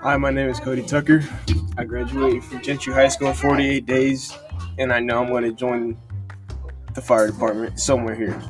Hi, my name is Cody Tucker. I graduated from Gentry High School in 48 days, and I know I'm going to join the fire department somewhere here.